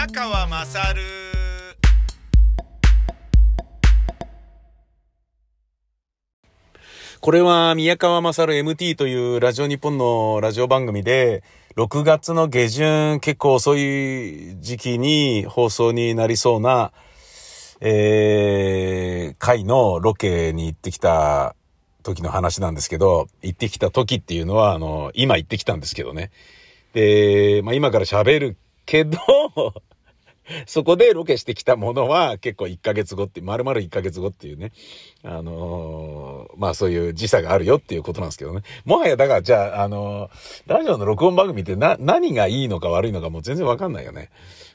宮川まさるこれは宮川まさる MT というラジオ日本のラジオ番組で、6月の下旬結構遅い時期に放送になりそうな、えー、回のロケに行ってきた時の話なんですけど、行ってきた時っていうのは、あの、今行ってきたんですけどね。で、まあ今から喋るけど、そこでロケしてきたものは結構1ヶ月後って、丸々1ヶ月後っていうね。あのー、まあそういう時差があるよっていうことなんですけどね。もはやだからじゃあ、あのー、ラジオの録音番組ってな、何がいいのか悪いのかもう全然わかんないよね。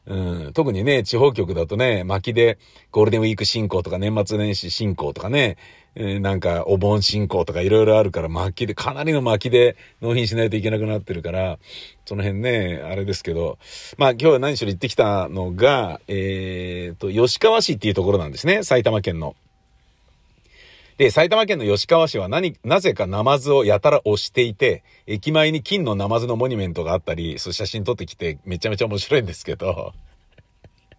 うん、特にね、地方局だとね、巻きでゴールデンウィーク進行とか年末年始進行とかね、えー、なんかお盆進行とかいろいろあるから巻きで、かなりの巻きで納品しないといけなくなってるから、その辺ね、あれですけど、まあ今日は何しろ行ってきたのが、えっ、ー、と、吉川市っていうところなんですね、埼玉県の。で、埼玉県の吉川市は何、なぜかナマズをやたら押していて、駅前に金のナマズのモニュメントがあったり、そう写真撮ってきてめちゃめちゃ面白いんですけど、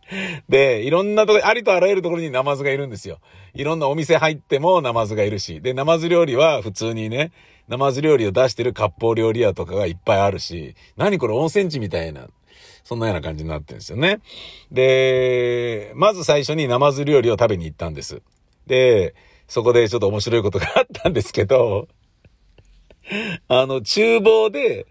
で、いろんなとこ、ありとあらゆるところにナマズがいるんですよ。いろんなお店入ってもナマズがいるし。で、ナマズ料理は普通にね、ナマズ料理を出してる割烹料理屋とかがいっぱいあるし、何これ温泉地みたいな、そんなような感じになってるんですよね。で、まず最初にナマズ料理を食べに行ったんです。で、そこでちょっと面白いことがあったんですけど、あの、厨房で、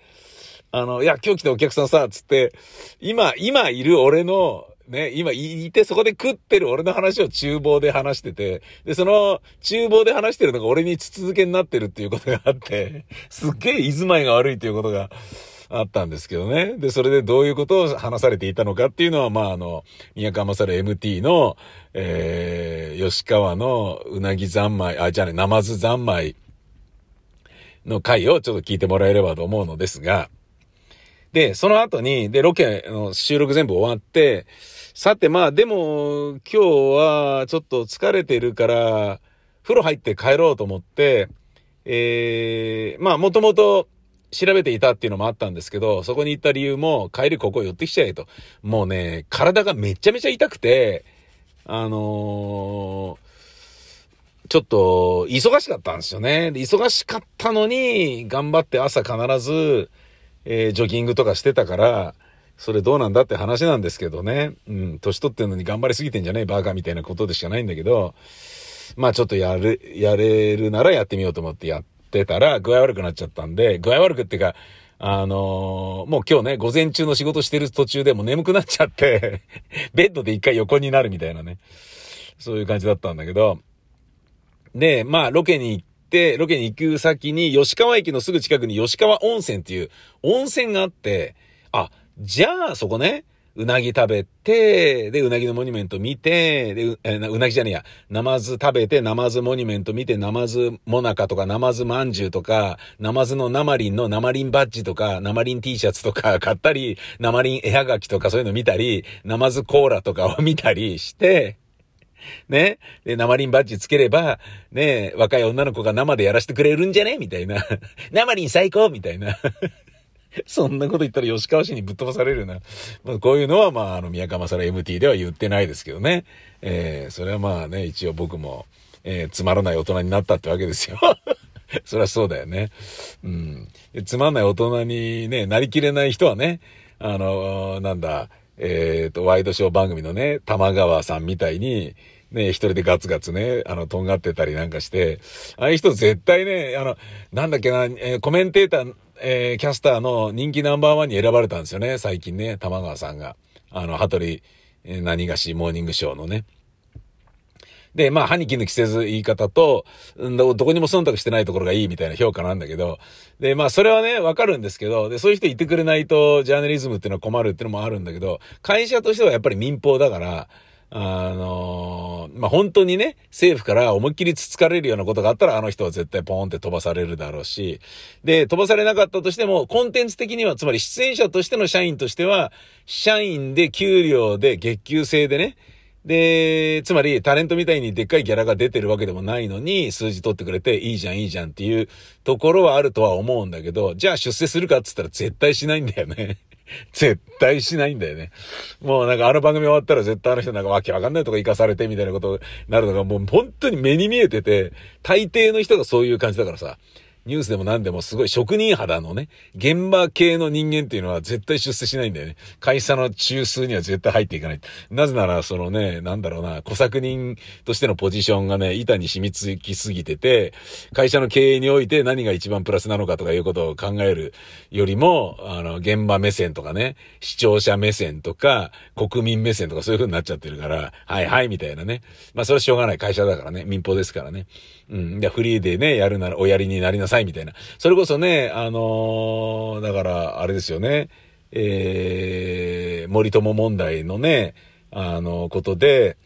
あの、いや、今日来たお客さんさ、つって、今、今いる俺の、ね、今いてそこで食ってる俺の話を厨房で話してて、で、その厨房で話してるのが俺に続けになってるっていうことがあって、すっげえ居住まいが悪いっていうことがあったんですけどね。で、それでどういうことを話されていたのかっていうのは、まあ、あの、宮川勝 MT の、えー、吉川のうなぎ三昧、あ、じゃあね、ナマズ三昧の回をちょっと聞いてもらえればと思うのですが、で、その後に、で、ロケの収録全部終わって、さてまあ、でも、今日はちょっと疲れてるから、風呂入って帰ろうと思って、えー、まあ、もともと、調べていたっていうのもあったんですけど、そこに行った理由も、帰りここ寄ってきちゃえと。もうね、体がめちゃめちゃ痛くて、あのー、ちょっと、忙しかったんですよね。忙しかったのに、頑張って朝必ず、えー、ジョギングとかしてたから、それどうなんだって話なんですけどね。うん、年取ってんのに頑張りすぎてんじゃないバカみたいなことでしかないんだけど、まあちょっとやる、やれるならやってみようと思ってやってたら、具合悪くなっちゃったんで、具合悪くっていうか、あのー、もう今日ね、午前中の仕事してる途中でも眠くなっちゃって ベッドで一回横になるみたいなね。そういう感じだったんだけど。で、まあ、ロケに行って、ロケに行く先に、吉川駅のすぐ近くに吉川温泉っていう温泉があって、あ、じゃあそこね、うなぎ食べて、で、うなぎのモニュメント見て、で、う、えうなぎじゃねえや、ナマズ食べて、ナマズモニュメント見て、ナマズモナカとか、ナマズまんじゅうとか、ナマズのナマリンのナマリンバッジとか、ナマリン T シャツとか 買ったり、ナマリン絵はがきとかそういうの見たり、ナマズコーラとかを見たりして、ね。で、ナマリンバッジつければ、ね、若い女の子が生でやらせてくれるんじゃね？みたいな。ナマリン最高みたいな。そんなこと言ったら吉川市にぶっ飛ばされるな。まあ、こういうのは、まあ、あの、宮川さら MT では言ってないですけどね。えー、それはまあね、一応僕も、えー、つまらない大人になったってわけですよ。そりゃそうだよね。うん。つまんない大人にね、なりきれない人はね、あの、なんだ、えっ、ー、と、ワイドショー番組のね、玉川さんみたいに、ね、一人でガツガツね、あの、とんがってたりなんかして、ああいう人絶対ね、あの、なんだっけな、えー、コメンテーター、えー、キャスターの人気ナンバーワンに選ばれたんですよね、最近ね、玉川さんが。あの、羽鳥、え、何がしモーニングショーのね。で、まあ、歯に衣抜きせず言い方と、どこにも忖度してないところがいいみたいな評価なんだけど、で、まあ、それはね、わかるんですけど、で、そういう人言ってくれないと、ジャーナリズムっていうのは困るっていうのもあるんだけど、会社としてはやっぱり民放だから、あのー、まあ、本当にね、政府から思いっきりつつかれるようなことがあったら、あの人は絶対ポーンって飛ばされるだろうし、で、飛ばされなかったとしても、コンテンツ的には、つまり出演者としての社員としては、社員で給料で月給制でね、で、つまりタレントみたいにでっかいギャラが出てるわけでもないのに、数字取ってくれていいじゃんいいじゃんっていうところはあるとは思うんだけど、じゃあ出世するかって言ったら絶対しないんだよね。絶対しないんだよね。もうなんかあの番組終わったら絶対あの人なんかわけわかんないとか行かされてみたいなことになるのがもう本当に目に見えてて、大抵の人がそういう感じだからさ。ニュースでも何でもすごい職人肌のね、現場系の人間っていうのは絶対出世しないんだよね。会社の中枢には絶対入っていかない。なぜなら、そのね、なんだろうな、小作人としてのポジションがね、板に染みつきすぎてて、会社の経営において何が一番プラスなのかとかいうことを考えるよりも、あの、現場目線とかね、視聴者目線とか、国民目線とかそういう風になっちゃってるから、はいはいみたいなね。まあそれはしょうがない会社だからね、民放ですからね。うん。で、フリーでね、やるならおやりになりなさいみたいな。それこそね、あのー、だから、あれですよね。えー、森友問題のね、あの、ことで、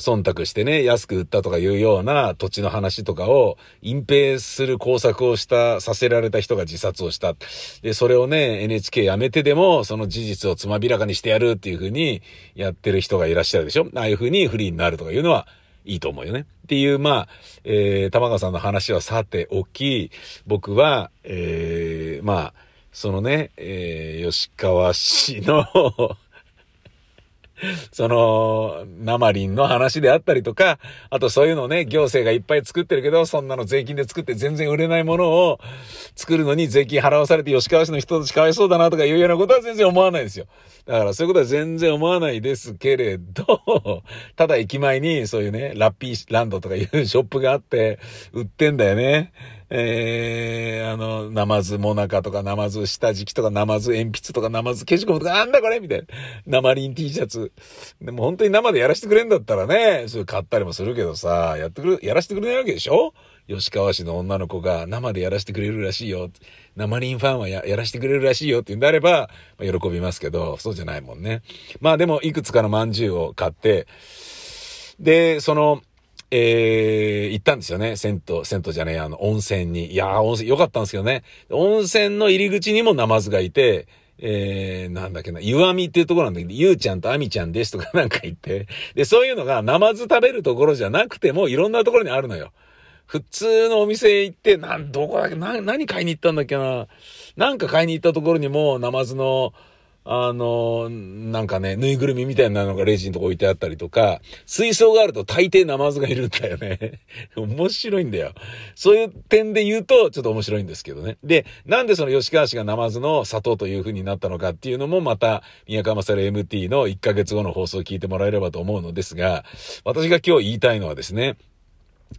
忖度してね、安く売ったとかいうような土地の話とかを隠蔽する工作をした、させられた人が自殺をした。で、それをね、NHK やめてでも、その事実をつまびらかにしてやるっていうふうにやってる人がいらっしゃるでしょああいうふうにフリーになるとかいうのは、いいと思うよね。っていう、まあ、えー、玉川さんの話はさておき、僕は、えー、まあ、そのね、えー、吉川氏の その、ナマリンの話であったりとか、あとそういうのね、行政がいっぱい作ってるけど、そんなの税金で作って全然売れないものを作るのに税金払わされて吉川市の人たちかわいそうだなとかいうようなことは全然思わないですよ。だからそういうことは全然思わないですけれど、ただ駅前にそういうね、ラッピーランドとかいうショップがあって売ってんだよね。えー、あの、ナマズモナカとか、ナマズ下敷きとか、ナマズ鉛筆とか、ナマズ消しゴムとか、なんだこれみたいな。生リン T シャツ。でも本当に生でやらせてくれんだったらね、それ買ったりもするけどさ、やってくる、やらせてくれないわけでしょ？吉川市の女の子が生でやらせてくれるらしいよ。生リンファンはやらせてくれるらしいよって言うんであれば、まあ、喜びますけど、そうじゃないもんね。まあでも、いくつかの饅頭を買って、で、その、えー、行ったんですよね。銭湯、銭湯じゃねえ、あの、温泉に。いやー、温泉、よかったんですけどね。温泉の入り口にもナマズがいて、えー、なんだっけな、ゆわみっていうところなんだけど、ゆうちゃんとあみちゃんですとか なんか言って。で、そういうのがナマズ食べるところじゃなくても、いろんなところにあるのよ。普通のお店行って、なん、どこだっけ、な、何買いに行ったんだっけな。なんか買いに行ったところにも、ナマズの、あの、なんかね、ぬいぐるみみたいなのがレジのとこ置いてあったりとか、水槽があると大抵ナマズがいるんだよね。面白いんだよ。そういう点で言うと、ちょっと面白いんですけどね。で、なんでその吉川氏がナマズの砂糖という風になったのかっていうのもまた、宮川勝 MT の1ヶ月後の放送を聞いてもらえればと思うのですが、私が今日言いたいのはですね、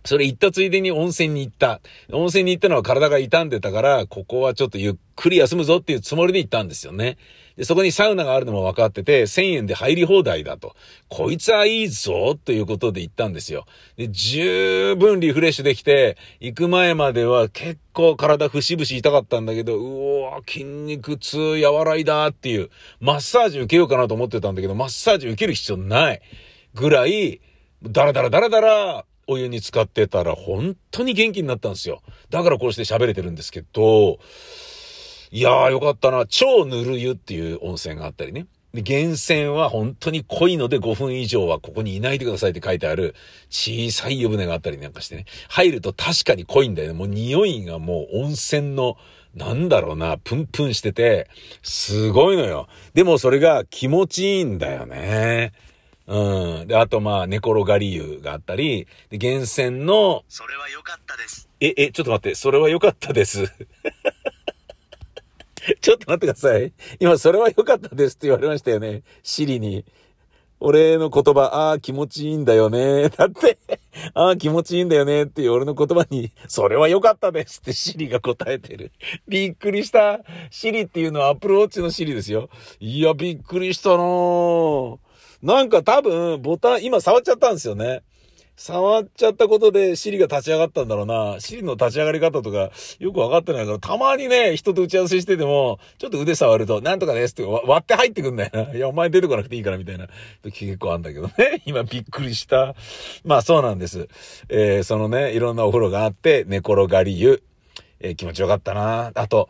それ行ったついでに温泉に行った。温泉に行ったのは体が傷んでたから、ここはちょっとゆっくり休むぞっていうつもりで行ったんですよね。で、そこにサウナがあるのも分かってて、1000円で入り放題だと。こいつはいいぞということで行ったんですよ。で、十分リフレッシュできて、行く前までは結構体節々痛かったんだけど、うわ筋肉痛和らいだっていう、マッサージ受けようかなと思ってたんだけど、マッサージ受ける必要ないぐらい、ダラダラダラダラお湯に浸かってたら本当に元気になったんですよ。だからこうして喋れてるんですけど、いやーよかったな。超ぬる湯っていう温泉があったりね。で、源泉は本当に濃いので5分以上はここにいないでくださいって書いてある小さい湯船があったりなんかしてね。入ると確かに濃いんだよね。もう匂いがもう温泉の、なんだろうな、プンプンしてて、すごいのよ。でもそれが気持ちいいんだよね。うん。で、あとまあ、寝転がり湯があったり、で、源泉の、それは良かったです。え、え、ちょっと待って、それは良かったです。ちょっと待ってください。今、それは良かったですって言われましたよね。シリに。俺の言葉、ああ、気持ちいいんだよね。だってああ、気持ちいいんだよねっていう俺の言葉に、それは良かったですってシリが答えてる。びっくりした。シリっていうのはアップルウォッチのシリですよ。いや、びっくりしたなぁ。なんか多分、ボタン、今触っちゃったんですよね。触っちゃったことで、シリが立ち上がったんだろうな。シリの立ち上がり方とか、よくわかってないから、たまにね、人と打ち合わせしてても、ちょっと腕触ると、なんとかですって割って入ってくんだよな。いや、お前出てこなくていいから、みたいな。結構あんだけどね。今びっくりした。まあそうなんです。えー、そのね、いろんなお風呂があって、寝転がり湯。えー、気持ちよかったな。あと、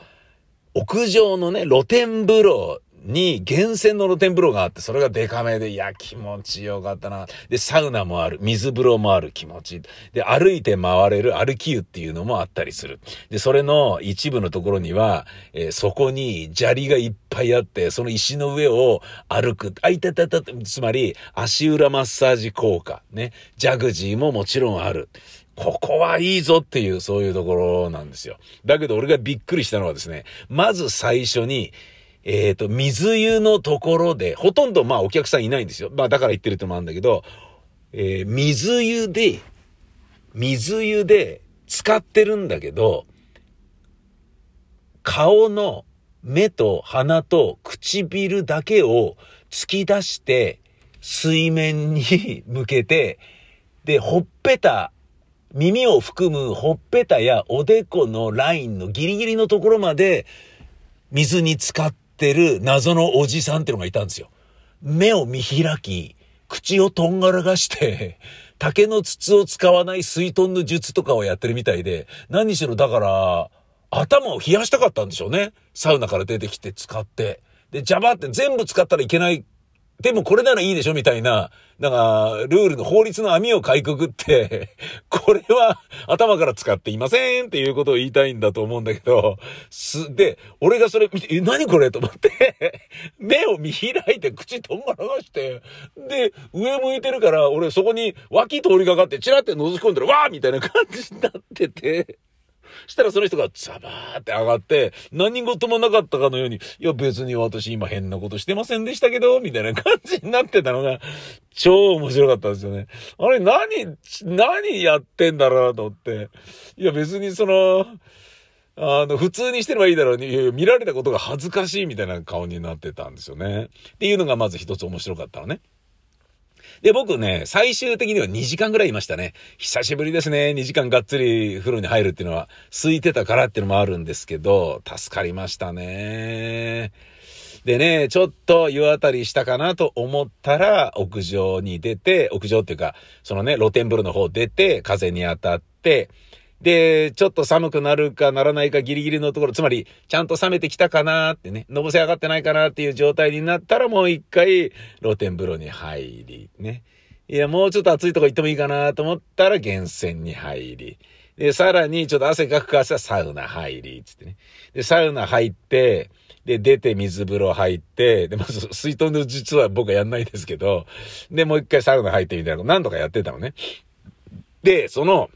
屋上のね、露天風呂に源泉の露天風呂があって、それがデカめで、いや、気持ちよかったな。で、サウナもある。水風呂もある。気持ちいい。で、歩いて回れる歩き湯っていうのもあったりする。で、それの一部のところには、えー、そこに砂利がいっぱいあって、その石の上を歩く。あ、いたたた、つまり、足裏マッサージ効果。ね。ジャグジーももちろんある。ここはいいぞっていう、そういうところなんですよ。だけど俺がびっくりしたのはですね、まず最初に、えっ、ー、と、水湯のところで、ほとんどまあお客さんいないんですよ。まあだから言ってるともあるんだけど、えー、水湯で、水湯で使ってるんだけど、顔の目と鼻と唇だけを突き出して、水面に 向けて、で、ほっぺた耳を含むほっぺたやおでこのラインのギリギリのところまで水に浸かってる謎のおじさんってのがいたんですよ。目を見開き、口をとんがらがして、竹の筒を使わない水遁の術とかをやってるみたいで、何しろだから、頭を冷やしたかったんでしょうね。サウナから出てきて使って。で、邪魔って全部使ったらいけないでもこれならいいでしょみたいな、なんか、ルールの法律の網をかいくぐって、これは頭から使っていませんっていうことを言いたいんだと思うんだけど、す、で、俺がそれ見て、え、何これと思って、目を見開いて口とんがらがして、で、上向いてるから、俺そこに脇通りかかって、チラって覗き込んでる、わーみたいな感じになってて、したらその人がザバーって上がって、何事もなかったかのように、いや別に私今変なことしてませんでしたけど、みたいな感じになってたのが、超面白かったんですよね。あれ何、何やってんだろうと思って。いや別にその、あの、普通にしてればいいだろうに、見られたことが恥ずかしいみたいな顔になってたんですよね。っていうのがまず一つ面白かったのね。で、僕ね、最終的には2時間ぐらいいましたね。久しぶりですね。2時間がっつり風呂に入るっていうのは、空いてたからっていうのもあるんですけど、助かりましたね。でね、ちょっと湯あたりしたかなと思ったら、屋上に出て、屋上っていうか、そのね、露天風呂の方出て、風に当たって、で、ちょっと寒くなるかならないかギリギリのところ、つまり、ちゃんと冷めてきたかなってね、のぼせ上がってないかなっていう状態になったらもう一回、露天風呂に入り、ね。いや、もうちょっと暑いとこ行ってもいいかなと思ったら源泉に入り。で、さらにちょっと汗かくからサウナ入り、つってね。で、サウナ入って、で、出て水風呂入って、で、まず水筒の実は僕はやんないですけど、で、もう一回サウナ入ってみたいなの何度かやってたのね。で、その、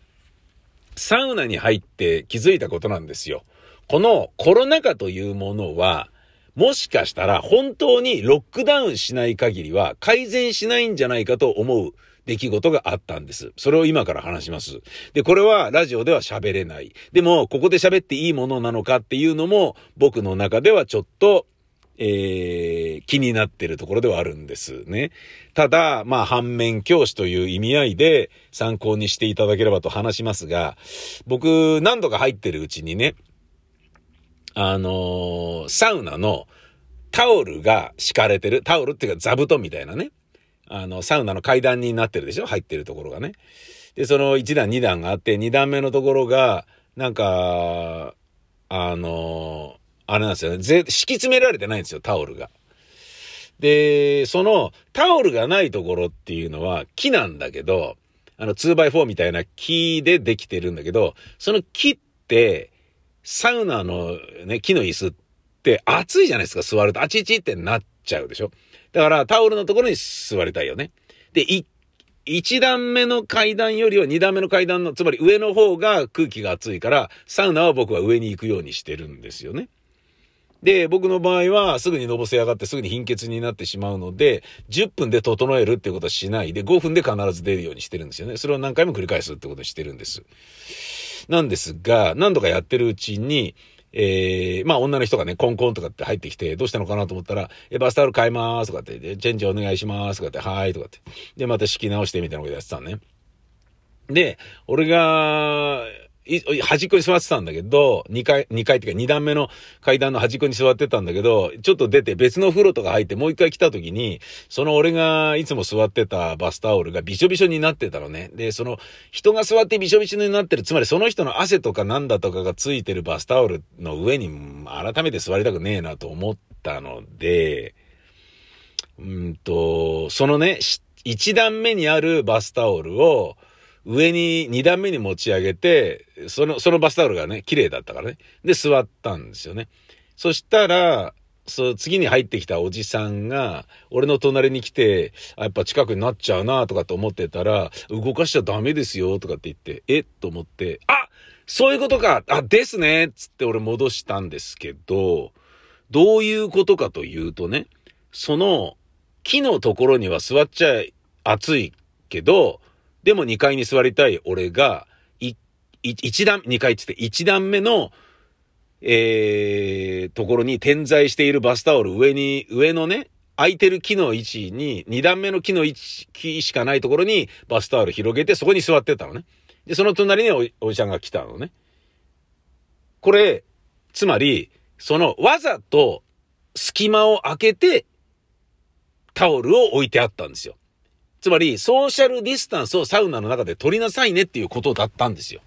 サウナに入って気づいたことなんですよ。このコロナ禍というものは、もしかしたら本当にロックダウンしない限りは改善しないんじゃないかと思う出来事があったんです。それを今から話します。で、これはラジオでは喋れない。でも、ここで喋っていいものなのかっていうのも僕の中ではちょっとえー、気になってるところではあるんですね。ただ、まあ、反面教師という意味合いで参考にしていただければと話しますが、僕、何度か入ってるうちにね、あのー、サウナのタオルが敷かれてる、タオルっていうか座布団みたいなね、あの、サウナの階段になってるでしょ？入ってるところがね。で、その1段2段があって、2段目のところが、なんか、あのーあれなんですよね。ぜ、敷き詰められてないんですよ、タオルが。で、そのタオルがないところっていうのは木なんだけど、あの 2x4 みたいな木でできてるんだけど、その木って、サウナのね、木の椅子って暑いじゃないですか、座ると。あちちってなっちゃうでしょ。だからタオルのところに座りたいよね。で、一1段目の階段よりは2段目の階段の、つまり上の方が空気が暑いから、サウナは僕は上に行くようにしてるんですよね。で、僕の場合はすぐにのぼせ上がってすぐに貧血になってしまうので、10分で整えるってことはしないで、5分で必ず出るようにしてるんですよね。それを何回も繰り返すってことをしてるんです。なんですが、何度かやってるうちに、えー、まあ女の人がね、コンコンとかって入ってきて、どうしたのかなと思ったら、え、バスタオル買いますとかって、でチェンジお願いしますとかって、はいとかって。で、また敷き直してみたいなことやってたのね。で、俺が、端っこに座ってたんだけど、2階、2階っていうか2段目の階段の端っこに座ってたんだけど、ちょっと出て別の風呂とか入ってもう一回来た時に、その俺がいつも座ってたバスタオルがびしょびしょになってたのね。で、その人が座ってびしょびしょになってる、つまりその人の汗とかなんだとかがついてるバスタオルの上に改めて座りたくねえなと思っ、たので、うんと、そのね、1段目にあるバスタオルを上に2段目に持ち上げて、その、そのバスタオルがね、綺麗だったからね。で、座ったんですよね。そしたら、そう、次に入ってきたおじさんが、俺の隣に来て、あ、やっぱ近くになっちゃうなとかと思ってたら、動かしちゃダメですよとかって言って、えと思って、あそういうことかあ、ですねつって俺戻したんですけど、どういうことかというとね、その木のところには座っちゃ暑いけど、でも2階に座りたい俺が、い、1段、2階って言って1段目のえー、ところに点在しているバスタオル上に、上のね、空いてる木の位置に、2段目の木の位置、木しかないところにバスタオル広げてそこに座ってたのね。で、その隣におおじさんが来たのね。これ、つまり、そのわざと隙間を開けてタオルを置いてあったんですよ。つまり、ソーシャルディスタンスをサウナの中で取りなさいねっていうことだったんですよ。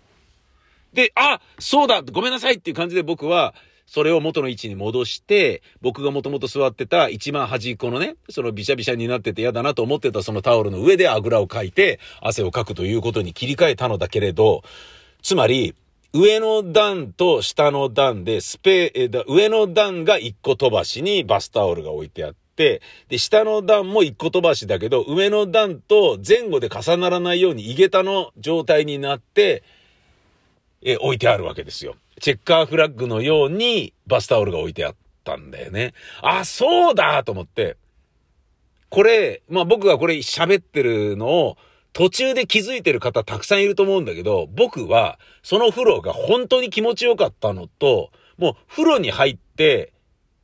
で、あ、そうだごめんなさいっていう感じで僕は、それを元の位置に戻して、僕がもともと座ってた一番端っこのね、そのビシャビシャになってて嫌だなと思ってたそのタオルの上であぐらをかいて、汗をかくということに切り替えたのだけれど、つまり、上の段と下の段でスペー、上の段が一個飛ばしにバスタオルが置いてあって、で、下の段も一個飛ばしだけど、上の段と前後で重ならないように井桁の状態になって、え置いてあるわけですよ。チェッカーフラッグのようにバスタオルが置いてあったんだよね。あ、そうだと思って。これ、まあ僕がこれ喋ってるのを途中で気づいてる方たくさんいると思うんだけど、僕はその風呂が本当に気持ちよかったのと、もう風呂に入って、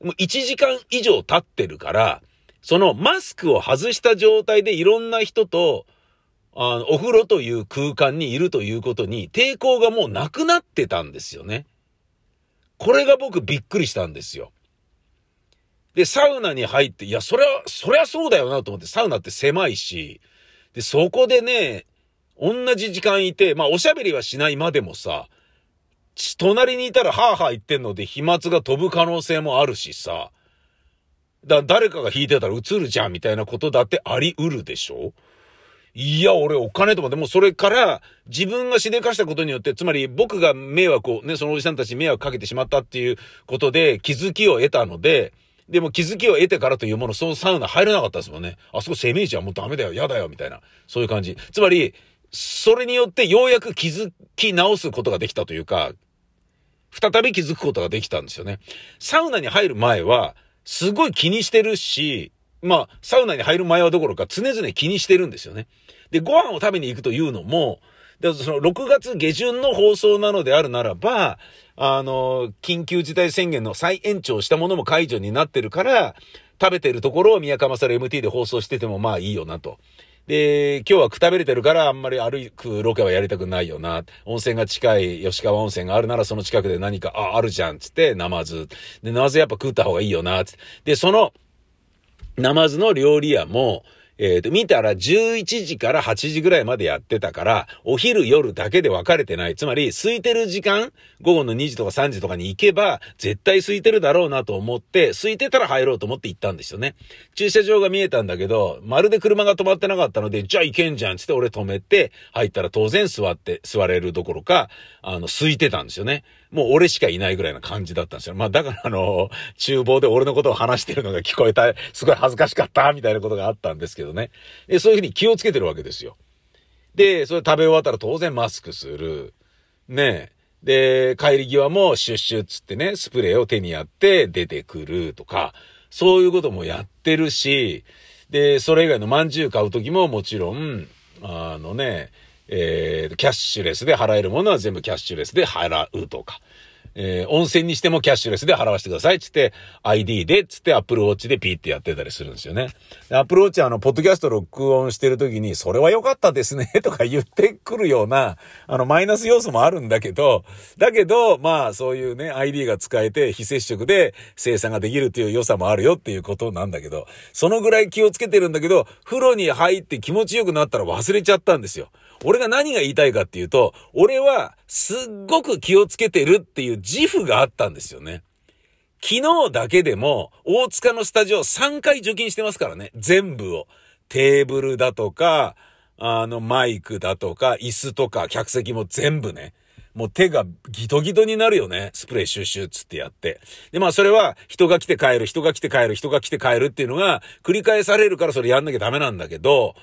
もう1時間以上経ってるから、そのマスクを外した状態でいろんな人とあの、お風呂という空間にいるということに抵抗がもうなくなってたんですよね。これが僕びっくりしたんですよ。で、サウナに入って、いや、それは、そりゃそうだよなと思って、サウナって狭いし、で、そこでね、同じ時間いて、まあ、おしゃべりはしないまでもさ、隣にいたらハーハー言ってんので飛沫が飛ぶ可能性もあるしさ、だ、誰かが引いてたら映るじゃんみたいなことだってあり得るでしょ？いや、俺お金と思って、もそれから自分がしでかしたことによって、つまり僕が迷惑を、ね、そのおじさんたちに迷惑かけてしまったっていうことで気づきを得たので、でも気づきを得てからというもの、そのサウナ入れなかったですもんね。あそこ攻めじゃん、もうダメだよ、嫌だよ、みたいな。そういう感じ。つまり、それによってようやく気づき直すことができたというか、再び気づくことができたんですよね。サウナに入る前は、すごい気にしてるし、まあ、サウナに入る前はどころか常々気にしてるんですよね。で、ご飯を食べに行くというのも、で、その6月下旬の放送なのであるならば、あの、緊急事態宣言の再延長したものも解除になってるから、食べてるところを宮川さん MT で放送しててもまあいいよなと。で、今日はくたびれてるからあんまり歩くロケはやりたくないよな。温泉が近い吉川温泉があるならその近くで何か、あ、あるじゃん、つって、ナマズ。で、ナマズやっぱ食った方がいいよな、つって。で、その、ナマズの料理屋も、えっ、ー、と、見たら11時から8時ぐらいまでやってたから、お昼夜だけで分かれてない。つまり、空いてる時間、午後の2時とか3時とかに行けば、絶対空いてるだろうなと思って、空いてたら入ろうと思って行ったんですよね。駐車場が見えたんだけど、まるで車が止まってなかったので、じゃあ行けんじゃんつって俺止めて、入ったら当然座って、座れるどころか、あの、空いてたんですよね。もう俺しかいないぐらいな感じだったんですよ。まあだからあの、厨房で俺のことを話してるのが聞こえた、すごい恥ずかしかった、みたいなことがあったんですけどね。で、そういうふうに気をつけてるわけですよ。で、それ食べ終わったら当然マスクする。ねで、帰り際もシュッシュッつってね、スプレーを手にやって出てくるとか、そういうこともやってるし、で、それ以外の饅頭買う時ももちろん、あのね、えー、キャッシュレスで払えるものは全部キャッシュレスで払うとか。えー、温泉にしてもキャッシュレスで払わせてくださいっ。つって、ID で、つって Apple Watch でピーってやってたりするんですよね。Apple Watch はあの、ポッドキャスト録音してる時に、それは良かったですね、とか言ってくるような、あの、マイナス要素もあるんだけど、だけど、まあ、そういうね、ID が使えて非接触で生産ができるっていう良さもあるよっていうことなんだけど、そのぐらい気をつけてるんだけど、風呂に入って気持ちよくなったら忘れちゃったんですよ。俺が何が言いたいかっていうと、俺はすっごく気をつけてるっていう自負があったんですよね。昨日だけでも、大塚のスタジオ3回除菌してますからね。全部を。テーブルだとか、あの、マイクだとか、椅子とか、客席も全部ね。もう手がギトギトになるよね。スプレーシューシューつってやって。で、まあそれは人が来て帰る、人が来て帰る、人が来て帰るっていうのが繰り返されるからそれやんなきゃダメなんだけど、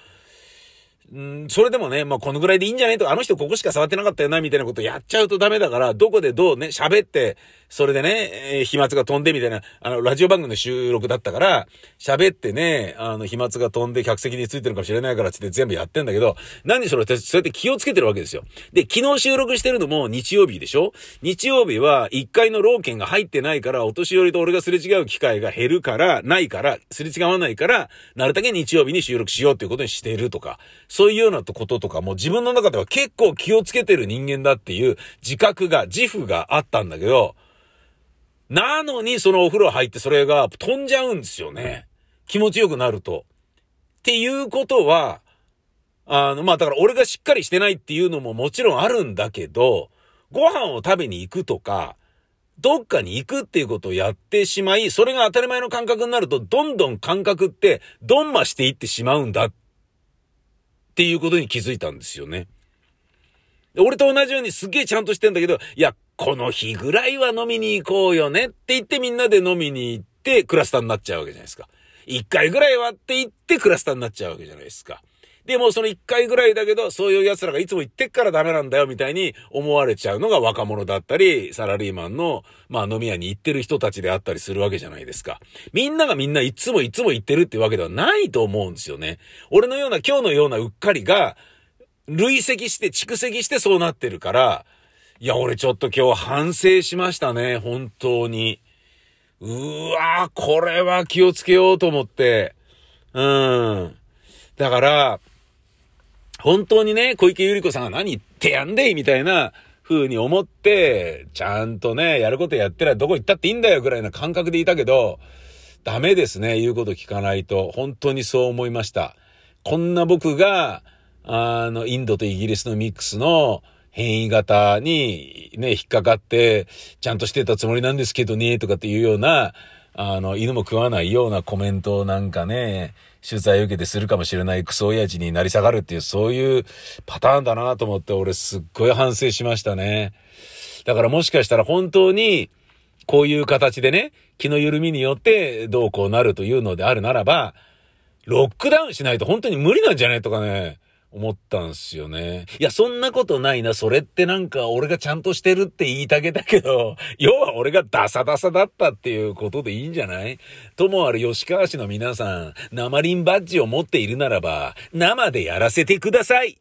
うん、それでもね、まあ、このぐらいでいいんじゃないとか、あの人ここしか触ってなかったよな、みたいなことやっちゃうとダメだから、どこでどうね、喋って、それでね、えー、飛沫が飛んでみたいな、あの、ラジオ番組の収録だったから、喋ってね、あの、飛沫が飛んで客席についてるかもしれないからつって全部やってんだけど、何それそうやって気をつけてるわけですよ。で、昨日収録してるのも日曜日でしょ？日曜日は1階のローケンが入ってないから、お年寄りと俺がすれ違う機会が減るから、ないから、すれ違わないから、なるだけ日曜日に収録しようっていうことにしてるとか、そういうようなこととかも自分の中では結構気をつけてる人間だっていう自覚が、自負があったんだけど、なのにそのお風呂入ってそれが飛んじゃうんですよね。気持ちよくなると。っていうことは、あの、まあ、だから俺がしっかりしてないっていうのももちろんあるんだけど、ご飯を食べに行くとか、どっかに行くっていうことをやってしまい、それが当たり前の感覚になると、どんどん感覚って、どんましていってしまうんだっっていうことに気づいたんですよね。俺と同じようにすっげえちゃんとしてんだけど、いや、この日ぐらいは飲みに行こうよねって言ってみんなで飲みに行ってクラスターになっちゃうわけじゃないですか。一回ぐらいはって言ってクラスターになっちゃうわけじゃないですか。でもその一回ぐらいだけど、そういう奴らがいつも言ってっからダメなんだよみたいに思われちゃうのが若者だったり、サラリーマンの、まあ飲み屋に行ってる人たちであったりするわけじゃないですか。みんながみんないつもいつも行ってるってわけではないと思うんですよね。俺のような今日のようなうっかりが、累積して蓄積してそうなってるから、いや、俺ちょっと今日反省しましたね、本当に。うわー、これは気をつけようと思って。うん。だから、本当にね、小池百合子さんが何言ってやんでいみたいな風に思って、ちゃんとね、やることやってらどこ行ったっていいんだよぐらいな感覚でいたけど、ダメですね、言うこと聞かないと。本当にそう思いました。こんな僕が、あの、インドとイギリスのミックスの変異型にね、引っかかって、ちゃんとしてたつもりなんですけどね、とかっていうような、あの、犬も食わないようなコメントなんかね、取材を受けてするかもしれないクソ親父になり下がるっていう、そういうパターンだなと思って、俺すっごい反省しましたね。だからもしかしたら本当に、こういう形でね、気の緩みによってどうこうなるというのであるならば、ロックダウンしないと本当に無理なんじゃないとかね、思ったんすよね。いや、そんなことないな。それってなんか俺がちゃんとしてるって言いたげだけど、要は俺がダサダサだったっていうことでいいんじゃない？ともある吉川市の皆さん、生リンバッジを持っているならば、生でやらせてください